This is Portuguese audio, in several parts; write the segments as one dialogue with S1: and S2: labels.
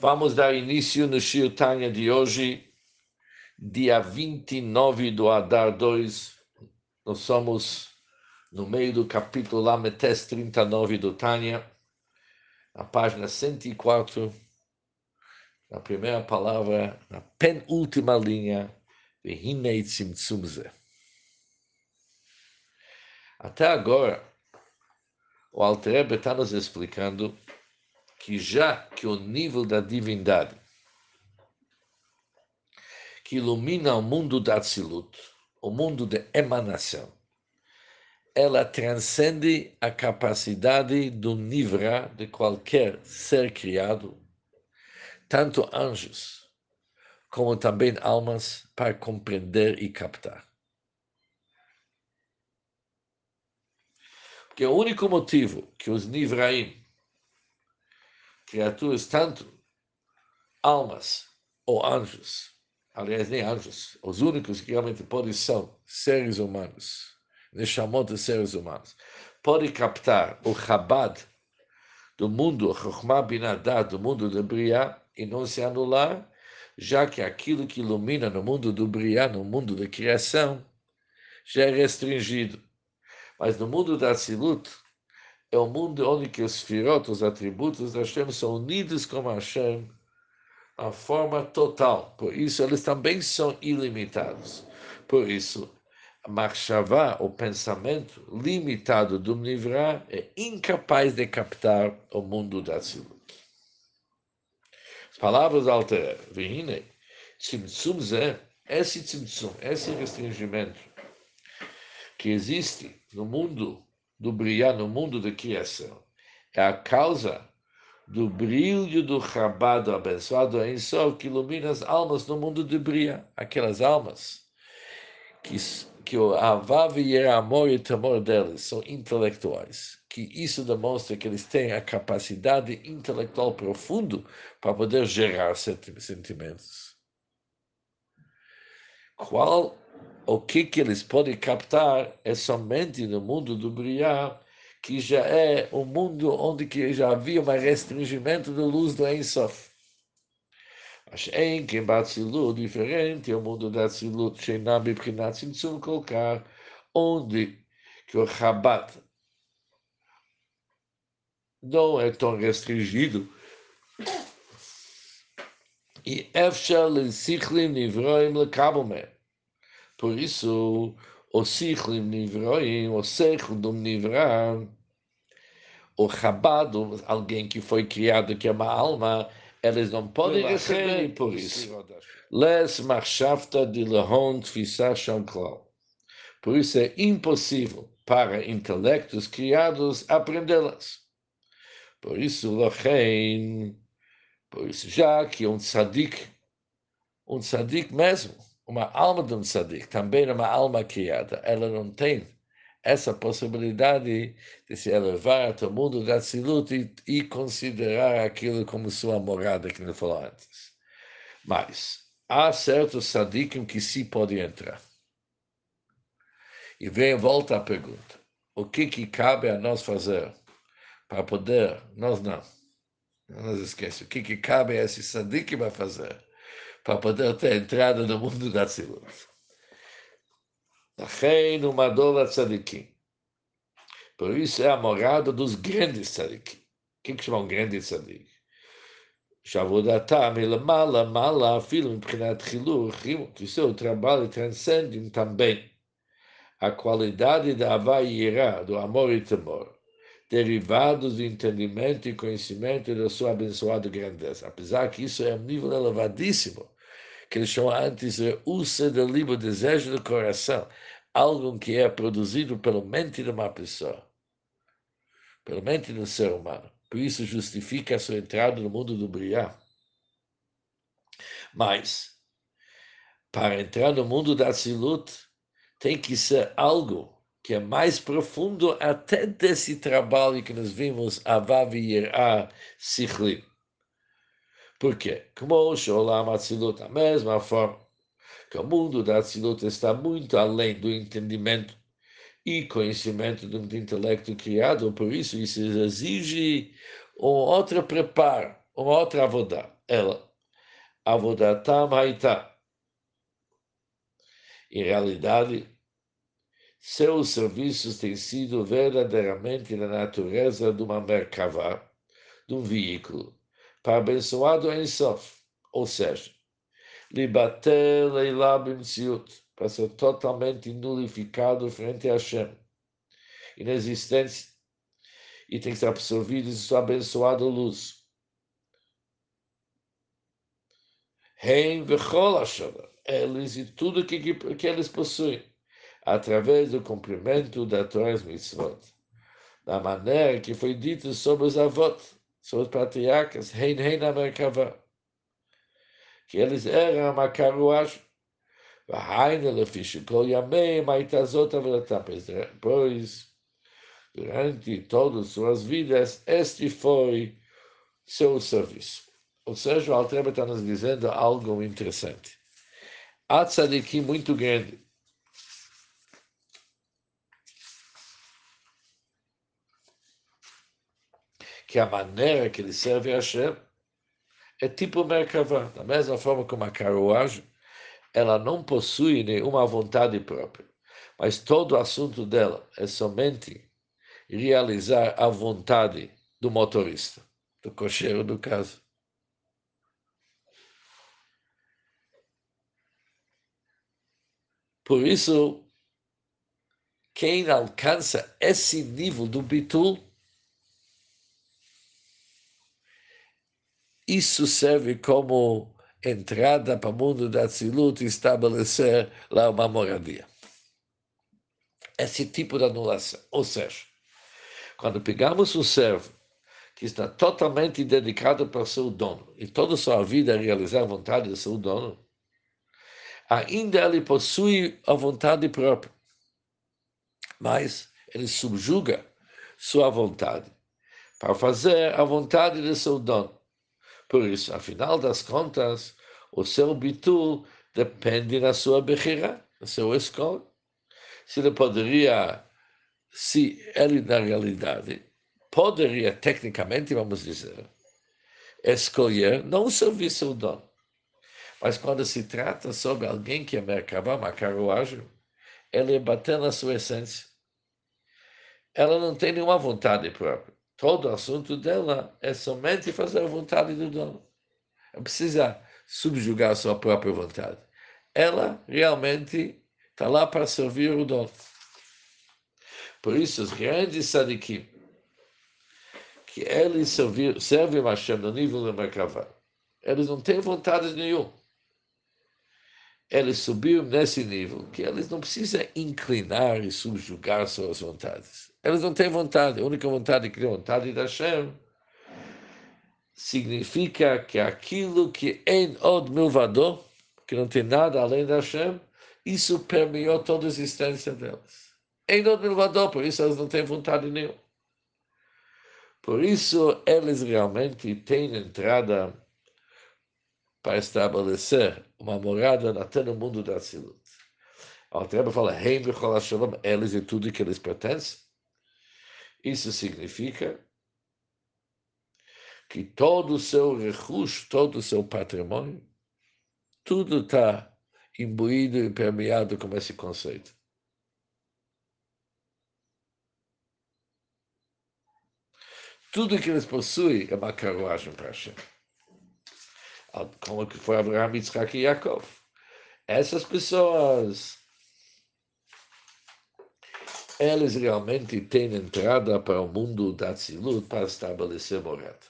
S1: Vamos dar início no Shir Tanya de hoje, dia 29 do Adar 2. Nós somos no meio do capítulo Lametes 39 do Tanya, na página 104, na primeira palavra, na penúltima linha. Até agora, o Alter está nos explicando que já que o nível da divindade que ilumina o mundo da Atzilut, o mundo de emanação, ela transcende a capacidade do Nivra, de qualquer ser criado, tanto anjos como também almas, para compreender e captar. Porque o único motivo que os Nivraim criaturas, tanto almas ou anjos, aliás, nem anjos, os únicos que realmente podem são seres humanos, Neshamot de seres humanos, podem captar o Chabad do mundo, o Chokhmah Binadah do mundo de Briah e não se anular, já que aquilo que ilumina no mundo do Briah, no mundo da criação, já é restringido. Mas no mundo da Silut, é o mundo onde que os firot, os atributos da Hashem, são unidos com Hashem a forma total. Por isso, eles também são ilimitados. Por isso, a marchavá, o pensamento limitado do Nivra, é incapaz de captar o mundo da Tzilut. As palavras alteram. Vihine, tzimtzum zé, esse tzimtzum, esse restringimento que existe no mundo do brilhar no mundo da criação. É a causa do brilho do rabado abençoado em sol que ilumina as almas no mundo de brilhar. Aquelas almas que, que o avav e o amor e o temor delas são intelectuais. Que isso demonstra que eles têm a capacidade intelectual profundo para poder gerar sentimentos. Qual o que, que eles podem captar é somente no mundo do brilhar, que já é um mundo onde que já havia um restringimento da luz do Ensof. Mas em que Batzilut, diferente o mundo da Tzilut, Sheinam Bibchinat Tzimtzum colocar, onde que o Rabat não é tão restringido, e Efshel Sichlim Nivroim Lekabelmer. Por isso, o Sichlim Nivroim, o do Nivra, o Chabado, alguém que foi criado que é uma alma, eles não podem receber por isso. Les Machshavta de Lehon Tfisa. Por isso é impossível para intelectos criados aprendê-las. Por isso, Lochein, por isso, já que um tzadik, um tzadik mesmo, uma alma de um tzadik, também uma alma criada, ela não tem essa possibilidade de se elevar até o mundo da Tzilut e, considerar aquilo como sua morada, que ele falou antes. Mas há certos tzadikim que sim podem entrar. E vem volta a pergunta: o que, que cabe a nós fazer para poder, nós não, não nos esquece, o que, que cabe a esse tzadikim a fazer para poder ter entrada no mundo da Tzilut. Lachen Umadova Tzadikim. Por isso é a morada dos grandes tzadikim. O que, que chamam grandes Tzadikim? Shavudatam, ele mala, mala, filho, imprinat chilur, que seu trabalho transcende também a qualidade da avá do amor e temor derivados do entendimento e conhecimento da sua abençoada grandeza. Apesar que isso é um nível elevadíssimo, que ele chama antes de usa do livre desejo do coração, algo que é produzido pela mente de uma pessoa, pela mente do ser humano. Por isso justifica a sua entrada no mundo do brilhar. Mas, para entrar no mundo da Silut, tem que ser algo que é mais profundo até desse trabalho que nós vimos, Avav Yirah Sichlim. Por quê? Como o Sholam Atzilut, a mesma forma que o mundo da Atzilut está muito além do entendimento e conhecimento do intelecto criado, por isso isso exige um outro preparo, uma outra avodá. ela, avodatam haita. Em realidade, seus serviços têm sido verdadeiramente na natureza de uma merkavá, de um veículo, para abençoado em Sof, ou seja, libater leilá para ser totalmente nulificado frente a Hashem, inexistência, e tem que ser absorvido em sua abençoada luz. Reim vechol eles e tudo que, que, que eles possuem através do cumprimento da Torah Mitzvot, da maneira que foi dito sobre os avós, sobre os patriarcas, Hein Hein Merkavá, que eles eram uma carruagem, pois durante todas suas vidas, este foi seu serviço. Ou seja, o Altreba está nos dizendo algo interessante. Há tzadikim muito grande, que a maneira que ele serve a Hashem é tipo Merkavá, da mesma forma como a carruagem, ela não possui nenhuma vontade própria, mas todo o assunto dela é somente realizar a vontade do motorista, do cocheiro do caso. Por isso, quem alcança esse nível do bitul Isso serve como entrada para o mundo da Tzilut e estabelecer lá uma moradia. Esse tipo de anulação. Ou seja, quando pegamos um servo que está totalmente dedicado para o seu dono e toda a sua vida a realizar a vontade do seu dono, ainda ele possui a vontade própria, mas ele subjuga sua vontade para fazer a vontade do seu dono. Por isso, afinal das contas, o seu bitul depende da sua bechira, da sua escolha. Se ele poderia, se ele na realidade poderia, tecnicamente, vamos dizer, escolher não servir seu dono. Mas quando se trata sobre alguém que é Merkabah, uma carruagem, ele é bater na sua essência. Ela não tem nenhuma vontade própria. Todo o assunto dela é somente fazer a vontade do dono. Não precisa subjugar a sua própria vontade. Ela realmente está lá para servir o dono. Por isso, os grandes sadikim, que eles servir, servem a Hashem no nível do Merkavá, eles não têm vontade nenhuma. Eles subiram nesse nível que eles não precisam inclinar e subjugar suas vontades. Eles não têm vontade. A única vontade que têm vontade da Hashem significa que aquilo que é od milvador, que não tem nada além da Hashem, isso permeou toda a existência delas. Em od milvador, por isso elas não têm vontade nenhuma. Por isso, eles realmente têm entrada para estabelecer uma morada até no mundo da Silut. A Altreba fala, eles e tudo que eles pertencem. Isso significa que todo o seu recurso, todo o seu patrimônio, tudo está imbuído e permeado com esse conceito. Tudo que eles possuem é uma carruagem para Hashem. Como que foi Abraham, Yitzhak e Yaakov. Essas pessoas eles realmente têm entrada para o mundo da Tzilut para estabelecer morada.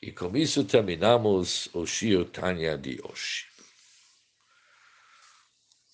S1: E com isso terminamos o Shio Tanya de hoje.